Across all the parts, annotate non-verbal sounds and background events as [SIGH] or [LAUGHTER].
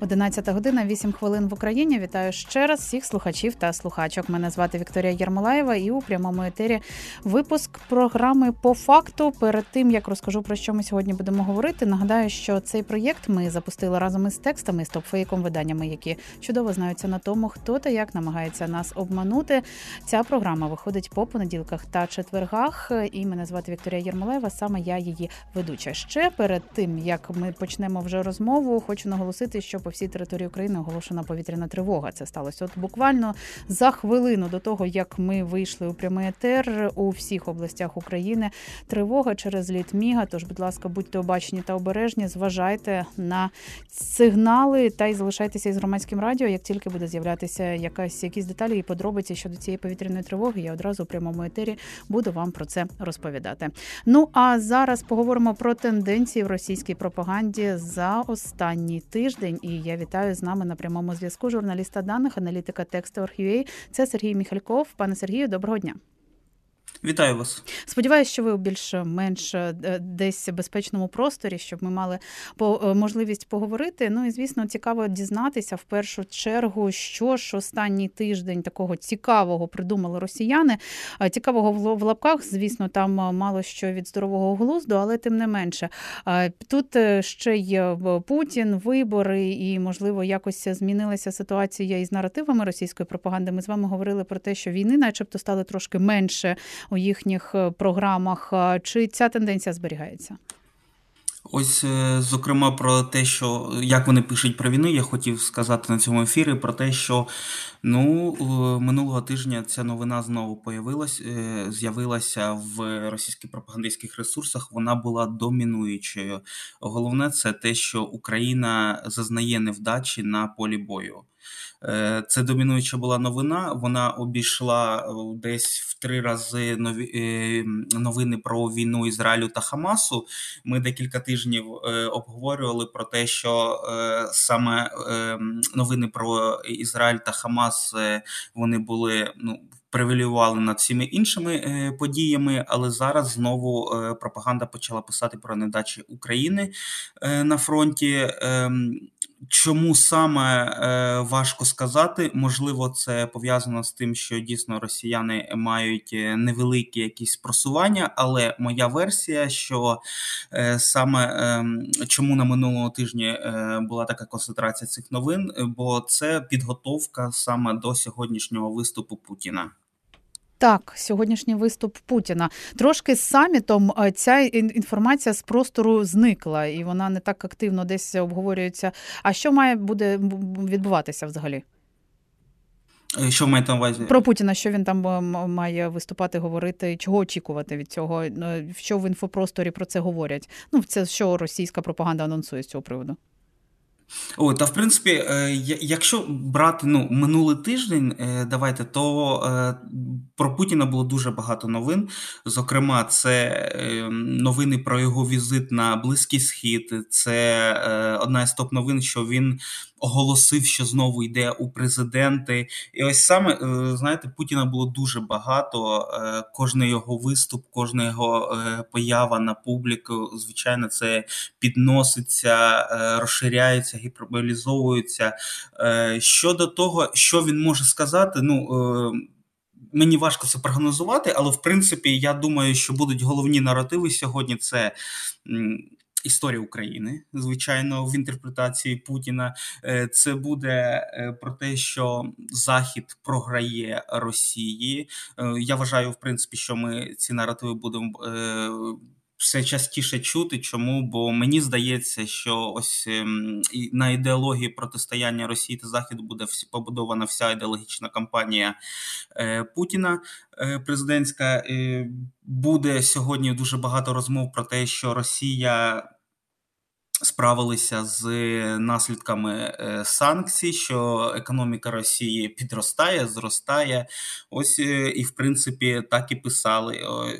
11 година, 8 хвилин в Україні. Вітаю ще раз всіх слухачів та слухачок. Мене звати Вікторія Єрмолаєва, і у прямому етері випуск програми по факту. Перед тим як розкажу про що ми сьогодні будемо говорити. Нагадаю, що цей проєкт ми запустили разом із текстами з топфейком виданнями, які чудово знаються на тому, хто та як намагається нас обманути. Ця програма виходить по понеділках та четвергах. І мене звати Вікторія Єрмолаєва. Саме я її ведуча. Ще перед тим як ми почнемо вже розмову, хочу наголосити, що по всій території України оголошена повітряна тривога. Це сталося от буквально за хвилину до того, як ми вийшли у прямий етер у всіх областях України. Тривога через літ міга. Тож, будь ласка, будьте обачені та обережні, зважайте на сигнали та й залишайтеся із громадським радіо. Як тільки буде з'являтися якась якісь деталі і подробиці щодо цієї повітряної тривоги, я одразу у прямому етері буду вам про це розповідати. Ну а зараз поговоримо про тенденції в російській пропаганді за останній тиждень. І я вітаю з нами на прямому зв'язку. Журналіста даних, аналітика тексту.ua. Це Сергій Міхальков. Пане Сергію, доброго дня. Вітаю вас. Сподіваюся, що ви більш-менш е, десь безпечному просторі, щоб ми мали е, можливість поговорити. Ну і звісно, цікаво дізнатися в першу чергу, що ж останній тиждень такого цікавого придумали росіяни. Цікавого в лапках, звісно, там мало що від здорового глузду, але тим не менше. Тут е, ще й Путін, вибори, і можливо якось змінилася ситуація із наративами російської пропаганди. Ми з вами говорили про те, що війни, начебто, стали трошки менше у їхніх е, програмах. Чи ця тенденція зберігається? Ось, е, зокрема, про те, що як вони пишуть про війну, я хотів сказати на цьому ефірі про те, що ну минулого тижня ця новина знову появилась, е, з'явилася в російських пропагандистських ресурсах. Вона була домінуючою. Головне, це те, що Україна зазнає невдачі на полі бою. Е, це домінуюча була новина. Вона обійшла е, десь в три рази е, новини про війну Ізраїлю та Хамасу. Ми декілька тижнів обговорювали про те, що саме новини про Ізраїль та Хамас вони були ну. Превалювали над всіми іншими подіями, але зараз знову пропаганда почала писати про недачі України на фронті. Чому саме е, важко сказати? Можливо, це пов'язано з тим, що дійсно росіяни мають е, невеликі якісь просування. Але моя версія, що е, саме е, чому на минулому тижні е, була така концентрація цих новин, бо це підготовка саме до сьогоднішнього виступу Путіна. Так, сьогоднішній виступ Путіна трошки з самітом е, ця інформація з простору зникла, і вона не так активно десь обговорюється. А що має буде відбуватися взагалі? Е, що маєте на увазі? Про Путіна, що він там е, має виступати, говорити, чого очікувати від цього? Що в інфопросторі про це говорять? Ну, це що російська пропаганда анонсує з цього приводу? О, та в принципі, е, якщо брати ну, минулий тиждень, е, давайте, то е, про Путіна було дуже багато новин. Зокрема, це новини про його візит на Близький Схід. Це одна із топ новин, що він оголосив, що знову йде у президенти. І ось саме знаєте, Путіна було дуже багато. Кожний його виступ, кожна його поява на публіку, звичайно, це підноситься, розширяється гіперболізовуються. Е, щодо того, що він може сказати, ну. Е, мені важко це прогнозувати, але в принципі я думаю, що будуть головні наративи сьогодні. Це історія України, звичайно, в інтерпретації Путіна. Е, це буде про те, що Захід програє Росії. Я вважаю, в принципі, що ми ці наративи будемо все частіше чути. Чому? Бо мені здається, що ось ем, на ідеології протистояння Росії та Заходу буде побудована вся ідеологічна кампанія е, Путіна е, президентська. Буде сьогодні дуже багато розмов про те, що Росія справилися з наслідками е, санкцій, що економіка Росії підростає, зростає. Ось е, і в принципі так і писали. Е,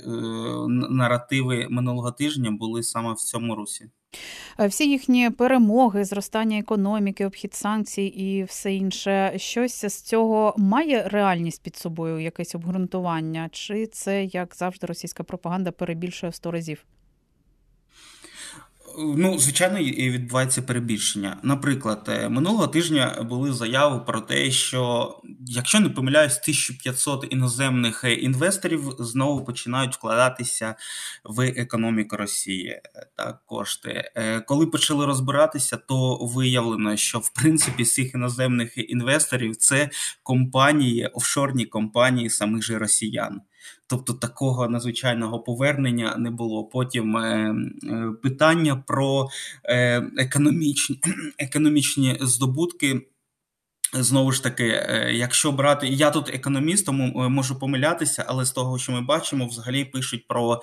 наративи минулого тижня були саме в цьому русі. Всі їхні перемоги, зростання економіки, обхід санкцій і все інше, щось з цього має реальність під собою, якесь обґрунтування, чи це як завжди російська пропаганда перебільшує в сто разів? Ну, звичайно, відбувається перебільшення. Наприклад, е, минулого тижня були заяви про те, що якщо не помиляюсь, 1500 іноземних е, інвесторів знову починають вкладатися в економіку Росії. Е, так, кошти. Коли почали розбиратися, то виявлено, що в принципі з цих іноземних інвесторів це компанії, офшорні компанії самих же росіян. Тобто такого надзвичайного повернення не було. Потім е, е, питання про е, економічні, [CLEARS THROAT] економічні здобутки. Знову ж таки, е, якщо брати, я тут економіст, тому е, можу помилятися, але з того, що ми бачимо, взагалі пишуть про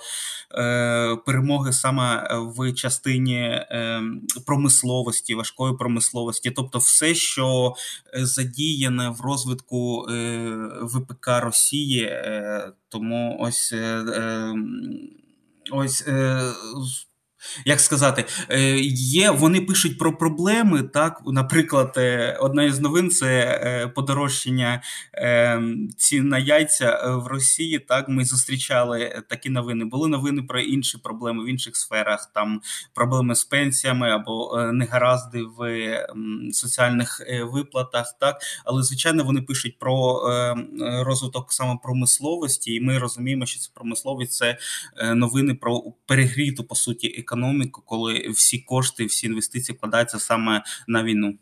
е, перемоги саме в частині е, промисловості, важкої промисловості, тобто все, що задіяне в розвитку е, ВПК Росії, е, тому ось е, ось. Як сказати, е, є, вони пишуть про проблеми. Так, наприклад, е, одна із новин це е, подорожчання цін на яйця в Росії. Так, ми зустрічали такі новини. Були новини про інші проблеми в інших сферах, там проблеми з пенсіями або негаразди в соціальних виплатах. Так, але звичайно вони пишуть про розвиток саме промисловості, і ми розуміємо, що це промисловість це новини про перегріту по суті економіку економіку, коли всі кошти, всі інвестиції вкладаються саме на війну.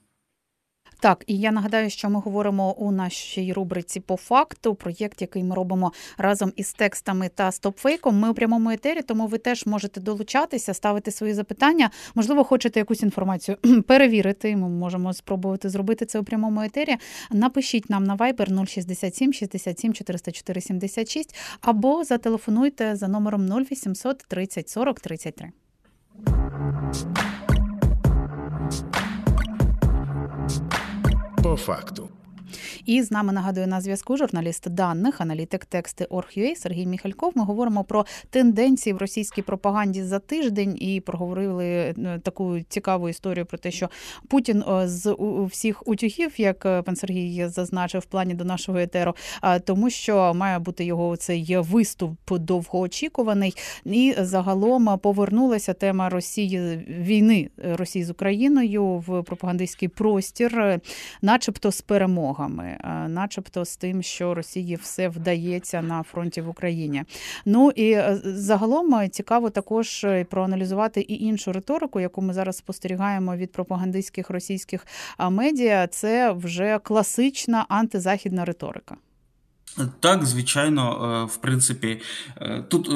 Так, і я нагадаю, що ми говоримо у нашій рубриці по факту. Проєкт, який ми робимо разом із текстами та стопфейком. Ми у прямому етері, тому ви теж можете долучатися, ставити свої запитання. Можливо, хочете якусь інформацію [CLEARS THROAT] перевірити. Ми можемо спробувати зробити це у прямому етері. Напишіть нам на Viber 067 67 404 76 або зателефонуйте за номером 0800 30 40 33. По факту. І з нами нагадую на зв'язку журналіст даних, аналітик тексти Орг.ua Сергій Міхальков. Ми говоримо про тенденції в російській пропаганді за тиждень і проговорили е, таку цікаву історію про те, що Путін е, з всіх утюгів, як е, пан Сергій зазначив в плані до нашого етеру, тому що має бути його цей виступ довгоочікуваний, і загалом повернулася тема Росії війни Росії з Україною в пропагандистський простір, начебто з перемогами. Е, начебто з тим, що Росії все вдається на фронті в Україні. Ну і е, загалом е, цікаво також проаналізувати і іншу риторику, яку ми зараз спостерігаємо від пропагандистських російських медіа. Це вже класична антизахідна риторика. Так, звичайно, в принципі, тут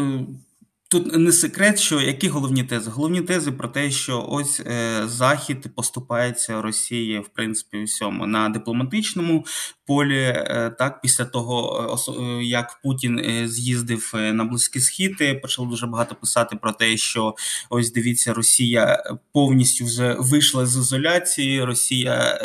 Тут не секрет, що які головні тези? Головні тези про те, що ось е, Захід поступається Росії в принципі всьому на дипломатичному полі. Е, так, після того, е, е як Путін з'їздив на Близький Схід, почали дуже багато писати про те, що ось дивіться, Росія повністю вже вийшла з ізоляції. Росія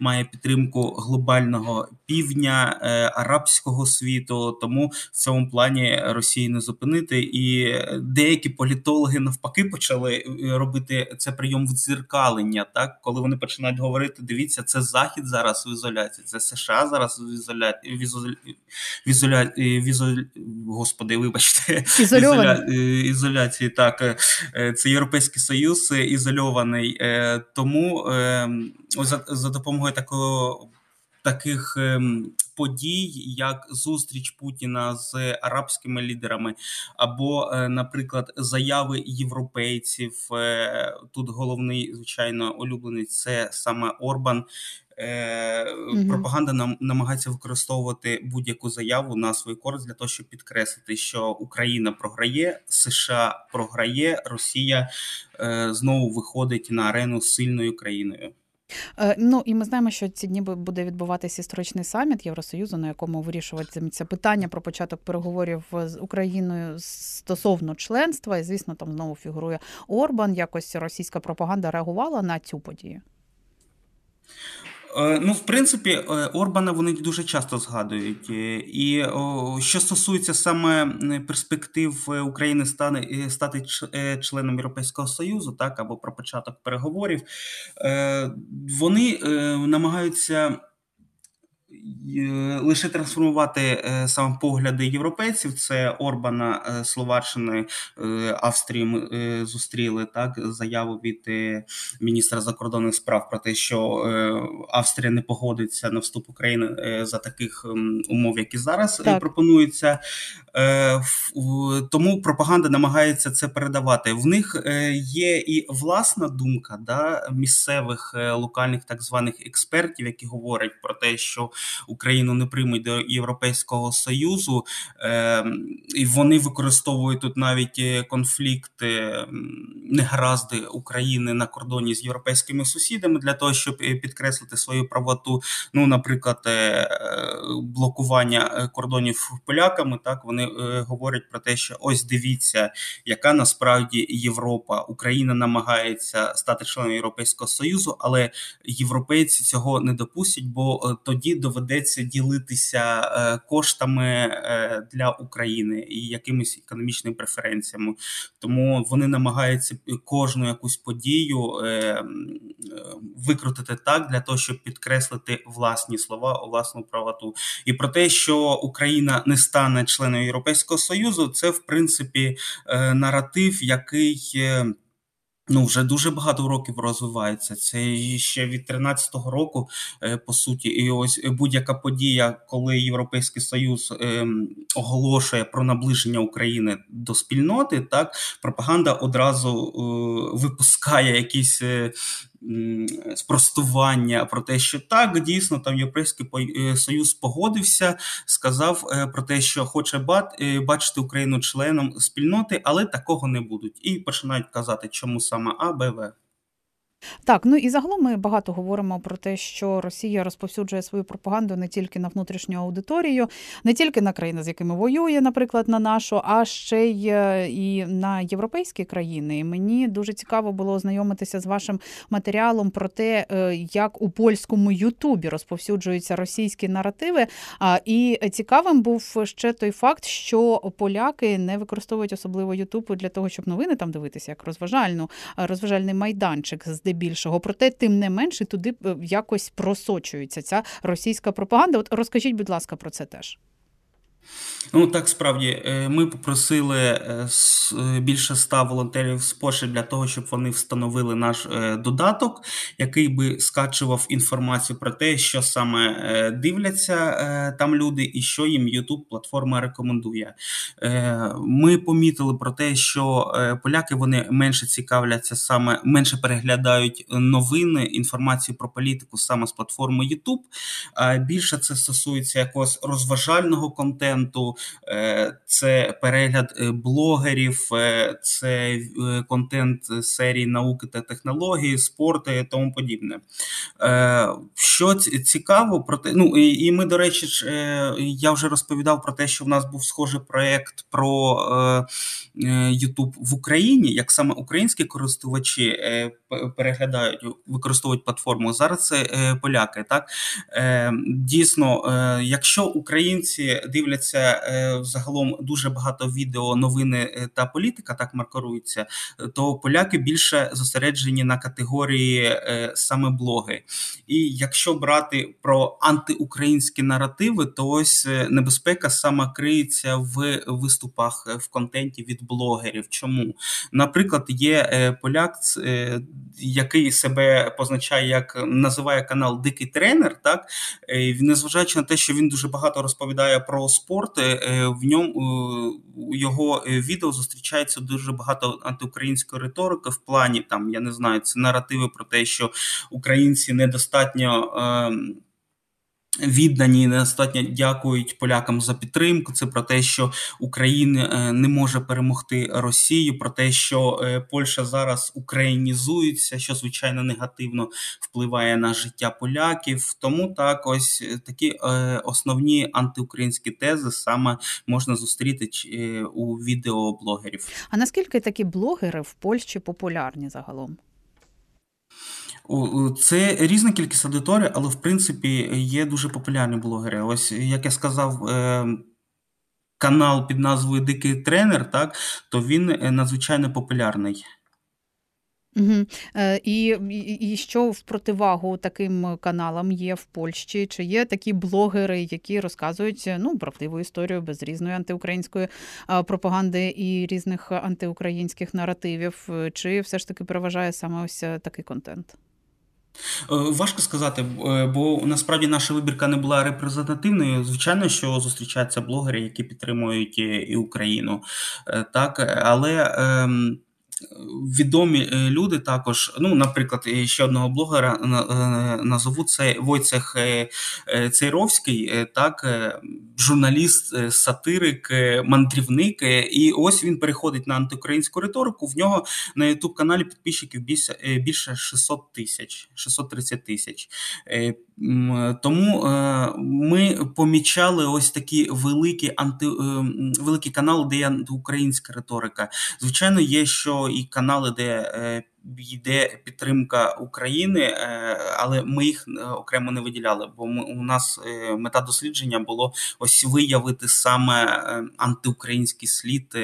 має підтримку глобального півдня арабського світу. Тому в цьому плані Росії не зупинити і деякі політологи навпаки почали робити це прийом відзеркалення, так коли вони починають говорити: дивіться, це захід зараз в ізоляції, це США зараз в ізоляції в ізоля... Візу... господи, вибачте, Ізоля... ізоляції. Так, е, це Європейський Союз ізольований, е, тому за, за допомогою такого таких ем, подій, як зустріч Путіна з арабськими лідерами, або, е, наприклад, заяви європейців. Е, тут головний, звичайно, улюблений це саме Орбан. Mm Пропаганда нам намагається використовувати будь-яку заяву на свою користь для того, щоб підкреслити, що Україна програє, США програє, Росія знову виходить на арену з сильною країною. Е, ну і ми знаємо, що ці дні буде відбуватися історичний саміт Євросоюзу, на якому вирішуватиметься питання про початок переговорів з Україною стосовно членства. І звісно, там знову фігурує Орбан. Якось російська пропаганда реагувала на цю подію. Е, ну, в принципі, е, Орбана вони дуже часто згадують. Е, і що стосується саме перспектив України стати стати членом Європейського Союзу, так або про початок переговорів, вони намагаються. Е, лише трансформувати е, саме погляди європейців. Це Орбана е, Словаччини Австрії. Ми зустріли так заяву від міністра закордонних справ про те, що Австрія не погодиться на вступ України за таких умов, які зараз так. пропонуються. Тому пропаганда намагається це передавати. В них є і власна думка да, місцевих локальних так званих експертів, які говорять про те, що Україну не приймуть до Європейського союзу, ем, і вони використовують тут навіть е, конфлікти негаразди України на кордоні з європейськими сусідами для того, щоб е, підкреслити свою правоту. Ну, наприклад, е, блокування кордонів поляками. Так вони говорять про те, що ось дивіться, яка насправді Європа Україна намагається стати членом Європейського союзу, але європейці цього не допустять, бо тоді доведеться ділитися е, коштами е, для України і якимись економічними преференціями. Тому вони намагаються кожну якусь подію е, викрутити так для того, щоб підкреслити власні слова, власну правоту. І про те, що Україна не стане членом Європейського союзу, це в принципі наратив, який. Ну, вже дуже багато років розвивається. Це ще від 13-го року, е, по суті, і ось будь-яка подія, коли Європейський Союз ем, оголошує про наближення України до спільноти, так пропаганда одразу е, випускає якісь е, спростування про те, що так дійсно там Європейський е, Союз погодився, сказав е, про те, що хоче е, бачити Україну членом спільноти, але такого не будуть. І починають казати, чому саме А. Так, ну і загалом ми багато говоримо про те, що Росія розповсюджує свою пропаганду не тільки на внутрішню аудиторію, не тільки на країни, з якими воює, наприклад, на нашу, а ще й е, і на європейські країни. І мені дуже цікаво було ознайомитися з вашим матеріалом про те, е, як у польському Ютубі розповсюджуються російські наративи. І цікавим був ще той факт, що поляки не використовують особливо Ютуб для того, щоб новини там дивитися, як розважальну розважальний майданчик з здебільшого. Проте, тим не менше, туди е, якось просочується ця російська пропаганда. От розкажіть, будь ласка, про це теж. Ну так справді е, ми попросили е, е, більше ста волонтерів з Польщі для того, щоб вони встановили наш додаток, який би скачував інформацію про те, що саме дивляться там люди, і що їм youtube платформа рекомендує. Ми помітили про те, що поляки вони менше цікавляться саме менше переглядають новини, інформацію про політику саме з платформи YouTube. Більше це стосується якогось розважального контенту. Е, це перегляд е, блогерів, е, це контент серії науки та технології, спорту і тому подібне. Що цікаво, про те, ну і ми, до речі, я вже розповідав про те, що в нас був схожий проєкт про YouTube в Україні, як саме українські користувачі переглядають, використовують платформу. Зараз це поляки. Так дійсно, якщо українці дивляться загалом дуже багато відео, новини е, та політика так маркуються, то поляки більше зосереджені на категорії е, саме блоги. І якщо брати про антиукраїнські наративи, то ось е, небезпека саме криється в виступах в контенті від блогерів. Чому, наприклад, є поляк, який себе позначає як називає канал Дикий тренер, так незважаючи на те, що він дуже багато розповідає про спорт в ньому у його е, відео зустрічається дуже багато антиукраїнської риторики в плані там, я не знаю, це наративи про те, що українці недостатньо. Віддані недостатньо дякують полякам за підтримку. Це про те, що Україна е, не може перемогти Росію, про те, що е, Польща зараз українізується, що звичайно негативно впливає на життя поляків. Тому так ось е, такі основні антиукраїнські тези саме можна зустріти у відеоблогерів. А наскільки такі блогери в Польщі популярні загалом? Це різна кількість аудиторії, але в принципі є дуже популярні блогери. Ось як я сказав. Ем, канал під назвою Дикий тренер, так то він е, надзвичайно популярний. Угу. І і, що в противагу таким каналам є в Польщі? Чи є такі блогери, які розказують ну правдиву історію без різної антиукраїнської пропаганди і різних антиукраїнських наративів? Чи все ж таки переважає саме ось такий контент? Важко сказати, бо насправді наша вибірка не була репрезентативною. Звичайно, що зустрічаються блогери, які підтримують і Україну, так але. Ем, відомі е, люди також. Ну, наприклад, ще одного блогера е, назову це Войцех е, Цейровський, так, журналіст, сатирик, мандрівник. І ось він переходить на антиукраїнську риторику. В нього на ютуб каналі підписчиків більше 600 тисяч, 630 тисяч. Тому ми помічали ось такі великі анти великі канали, де є антиукраїнська риторика. Звичайно, є що і канали, де е, йде підтримка України, е, але ми їх е, окремо не виділяли. Бо ми у нас мета дослідження було ось виявити саме антиукраїнський слід,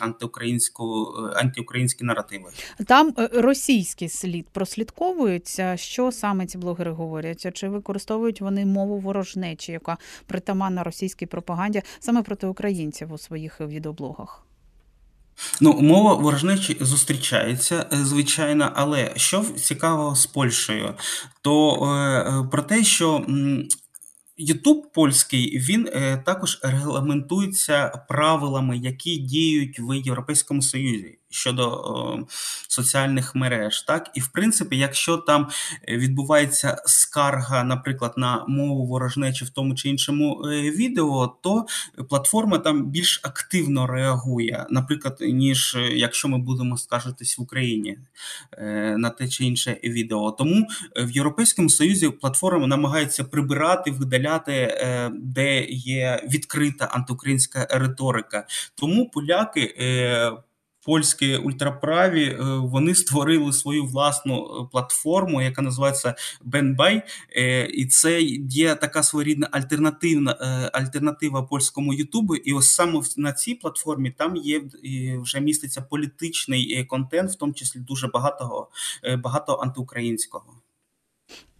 антиукраїнську антиукраїнські наративи. Там російський слід прослідковується. Що саме ці блогери говорять? Чи використовують вони мову ворожнечі, яка притаманна російській пропаганді саме проти українців у своїх відеоблогах? Ну, мова ворожнечі зустрічається, е, звичайно, але що цікаво з Польщею, то е, е про те, що Ютуб польський він е, також регламентується правилами, які діють в Європейському Союзі щодо о, соціальних мереж. Так, і в принципі, якщо там відбувається скарга, наприклад, на мову ворожнечі в тому чи іншому е, відео, то платформа там більш активно реагує, наприклад, ніж е, якщо ми будемо скаржитись в Україні е, на те чи інше відео. Тому в Європейському Союзі платформа намагається прибирати, видаляти, де є відкрита антиукраїнська риторика. Тому поляки. Е, польські ультраправі е, вони створили свою власну е, платформу, яка називається Бенбай, і це є така своєрідна альтернативна е, альтернатива польському Ютубу. І ось саме на цій платформі там є вже міститься політичний контент, в тому числі дуже багато багато антиукраїнського.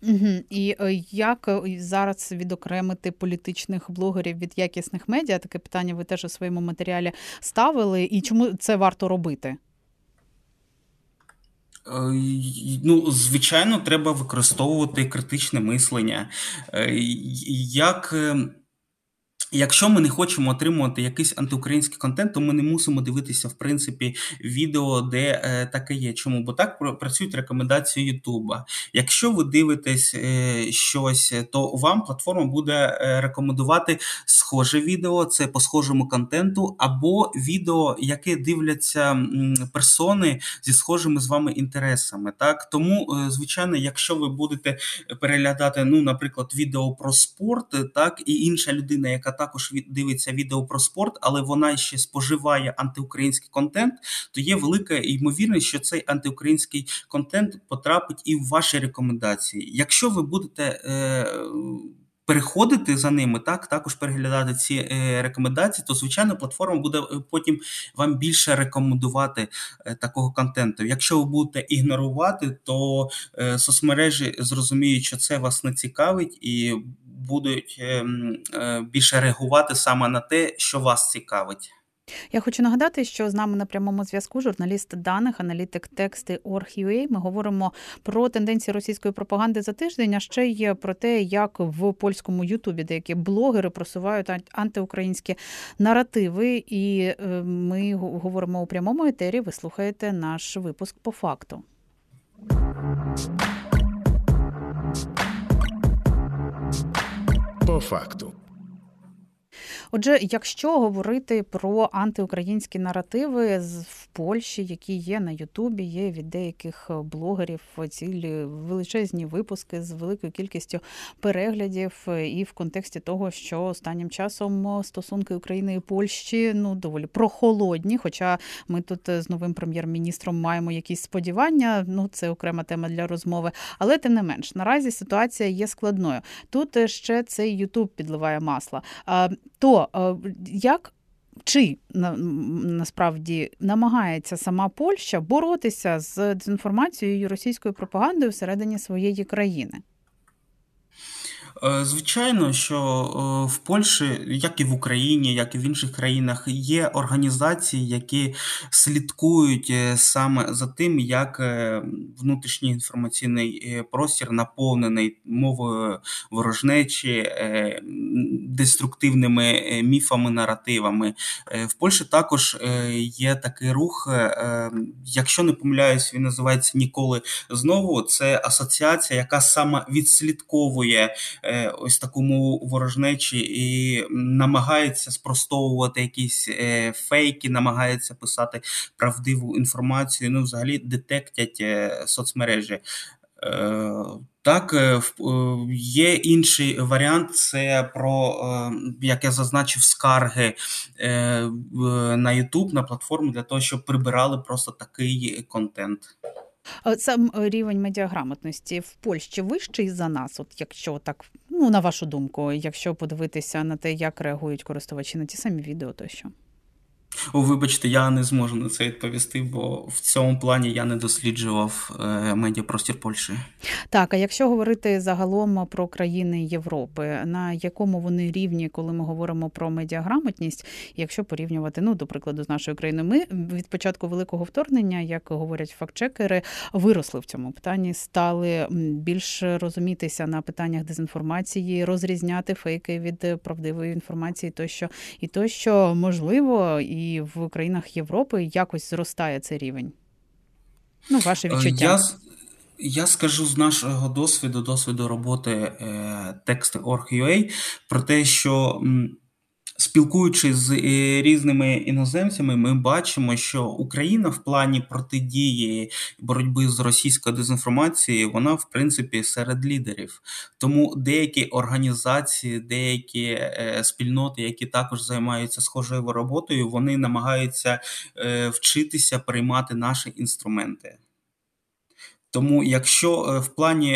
Угу. І е, як е, зараз відокремити політичних блогерів від якісних медіа? Таке питання ви теж у своєму матеріалі ставили, і чому це варто робити? Е, ну, звичайно, треба використовувати критичне мислення. Як Якщо ми не хочемо отримувати якийсь антиукраїнський контент, то ми не мусимо дивитися в принципі відео, де е, таке є. Чому? Бо так працюють рекомендації Ютуба. Якщо ви дивитесь е, щось, то вам платформа буде е, рекомендувати схоже відео, це по схожому контенту, або відео, яке дивляться м, персони зі схожими з вами інтересами. Так тому, е, звичайно, якщо ви будете переглядати, ну, наприклад, відео про спорт, так і інша людина, яка також дивиться відео про спорт, але вона ще споживає антиукраїнський контент, то є велика ймовірність, що цей антиукраїнський контент потрапить і в ваші рекомендації. Якщо ви будете. Е, Переходити за ними, так також переглядати ці е, рекомендації, то звичайно платформа буде е, потім вам більше рекомендувати е, такого контенту. Якщо ви будете ігнорувати, то е, соцмережі зрозуміють, що це вас не цікавить, і будуть ем, е, більше реагувати саме на те, що вас цікавить. Я хочу нагадати, що з нами на прямому зв'язку журналіст даних, аналітик тексти Org.ua. Ми говоримо про тенденції російської пропаганди за тиждень, а ще й про те, як в польському Ютубі деякі блогери просувають антиукраїнські наративи. І е, ми говоримо у прямому етері. Ви слухаєте наш випуск по факту. По факту. Отже, якщо говорити про антиукраїнські наративи в Польщі, які є на Ютубі, є від деяких блогерів цілі величезні випуски з великою кількістю переглядів, і в контексті того, що останнім часом стосунки України і Польщі ну доволі прохолодні. Хоча ми тут з новим прем'єр-міністром маємо якісь сподівання. Ну це окрема тема для розмови. Але тим не менш, наразі ситуація є складною. Тут ще цей Ютуб підливає масла. То як чи на, насправді намагається сама Польща боротися з дезінформацією російською пропагандою всередині своєї країни? Е, звичайно, що е, в Польщі, як і в Україні, як і в інших країнах, є організації, які слідкують е, саме за тим, як внутрішній інформаційний простір наповнений мовою ворожнечі, деструктивними міфами, наративами. В Польщі також є такий рух, якщо не помиляюсь, він називається Ніколи знову. Це асоціація, яка саме відслідковує. Е, ось таку мову ворожнечі і намагається спростовувати якісь е, фейки, намагається писати правдиву інформацію. Ну, взагалі детектять е, соцмережі. Так, є інший варіант, це про, як я зазначив, скарги на YouTube, на платформу для того, щоб прибирали просто такий контент. Сам е, рівень медіаграмотності в Польщі вищий за нас, от якщо так, ну на вашу думку, якщо подивитися на те, як реагують користувачі на ті самі відео, тощо. О, вибачте, я не зможу на це відповісти, бо в цьому плані я не досліджував е, медіапростір Польщі. Так, а якщо говорити загалом про країни Європи, на якому вони рівні, коли ми говоримо про медіаграмотність, якщо порівнювати, ну до прикладу, з нашою країною, ми від початку великого вторгнення, як говорять фактчекери, виросли в цьому питанні, стали більш розумітися на питаннях дезінформації, розрізняти фейки від правдивої інформації, тощо і то, що можливо і і в країнах Європи якось зростає цей рівень? Ну, ваше е, відчуття. Я, я скажу з нашого досвіду, досвіду роботи е, тексти.org.ua про те, що. Спілкуючись з е, різними іноземцями, ми бачимо, що Україна в плані протидії боротьби з російською дезінформацією, вона в принципі серед лідерів. Тому деякі організації, деякі е, спільноти, які також займаються схожою роботою, вони намагаються е, вчитися приймати наші інструменти. Тому, якщо в плані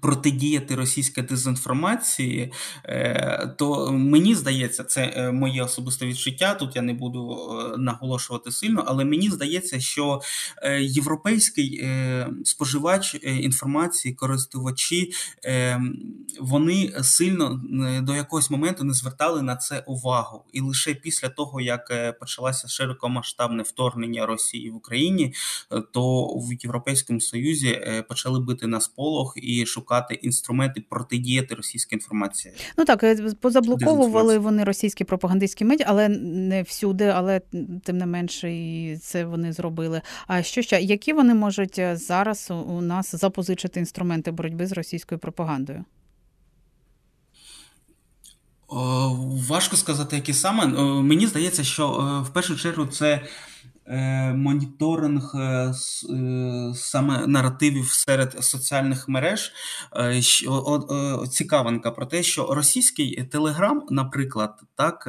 Протидіяти російській дезінформації, е, то мені здається, це е, моє особисте відчуття. Тут я не буду е, наголошувати сильно, але мені здається, що європейський споживач інформації, користувачі, вони сильно до якогось моменту не звертали на це увагу. І лише після того, як почалося широкомасштабне вторгнення Росії в Україні, то в Європейському Союзі почали бити на сполох і шукати інструменти протидіяти російській інформації. Ну так е, позаблоковували вони російські пропагандистські медіа, але не всюди, але тим не менше, і це вони зробили. А що ще які вони можуть е, зараз у нас запозичити інструменти боротьби з російською пропагандою? Важко сказати, які саме. Мені здається, що в першу чергу це Е, моніторинг е, е, саме наративів серед соціальних мереж. Цікавинка про те, що російський телеграм, наприклад, так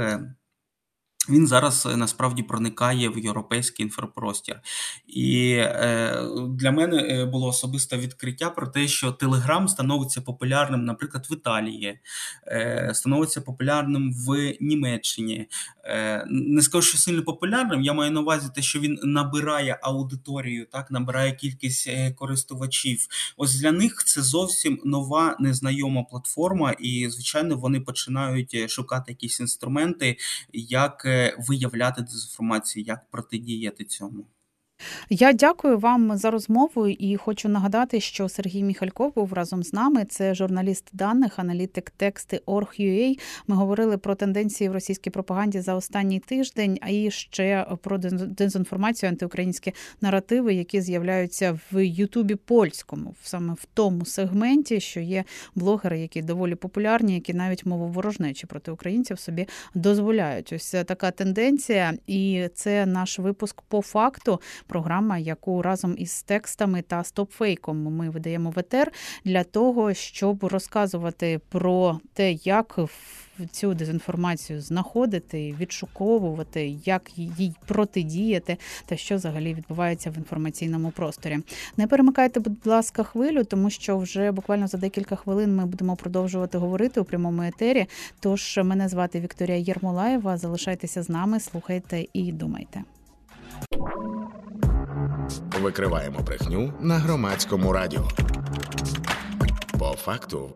він зараз е, насправді проникає в європейський інфопростір. І е, для мене е, було особисте відкриття про те, що Телеграм становиться популярним, наприклад, в Італії, е, становиться популярним в Німеччині. Е, Не скажу, що сильно популярним. Я маю на увазі те, що він набирає аудиторію, так набирає кількість е, користувачів. Ось для них це зовсім нова незнайома платформа, і звичайно вони починають шукати якісь інструменти, як виявляти дезінформацію, як протидіяти цьому. Я дякую вам за розмову і хочу нагадати, що Сергій Міхальков був разом з нами. Це журналіст даних, аналітик тексти Org.ua. Ми говорили про тенденції в російській пропаганді за останній тиждень, а і ще про дезінформацію, антиукраїнські наративи, які з'являються в Ютубі польському, саме в тому сегменті, що є блогери, які доволі популярні, які навіть мову ворожнечі проти українців собі дозволяють. Ось така тенденція, і це наш випуск по факту програма, яку разом із текстами та стопфейком ми видаємо в етер для того, щоб розказувати про те, як Цю дезінформацію знаходити, відшуковувати, як їй протидіяти, та що взагалі відбувається в інформаційному просторі. Не перемикайте, будь ласка, хвилю, тому що вже буквально за декілька хвилин ми будемо продовжувати говорити у прямому етері. Тож мене звати Вікторія Єрмолаєва. Залишайтеся з нами, слухайте і думайте. Викриваємо брехню на громадському радіо. По факту.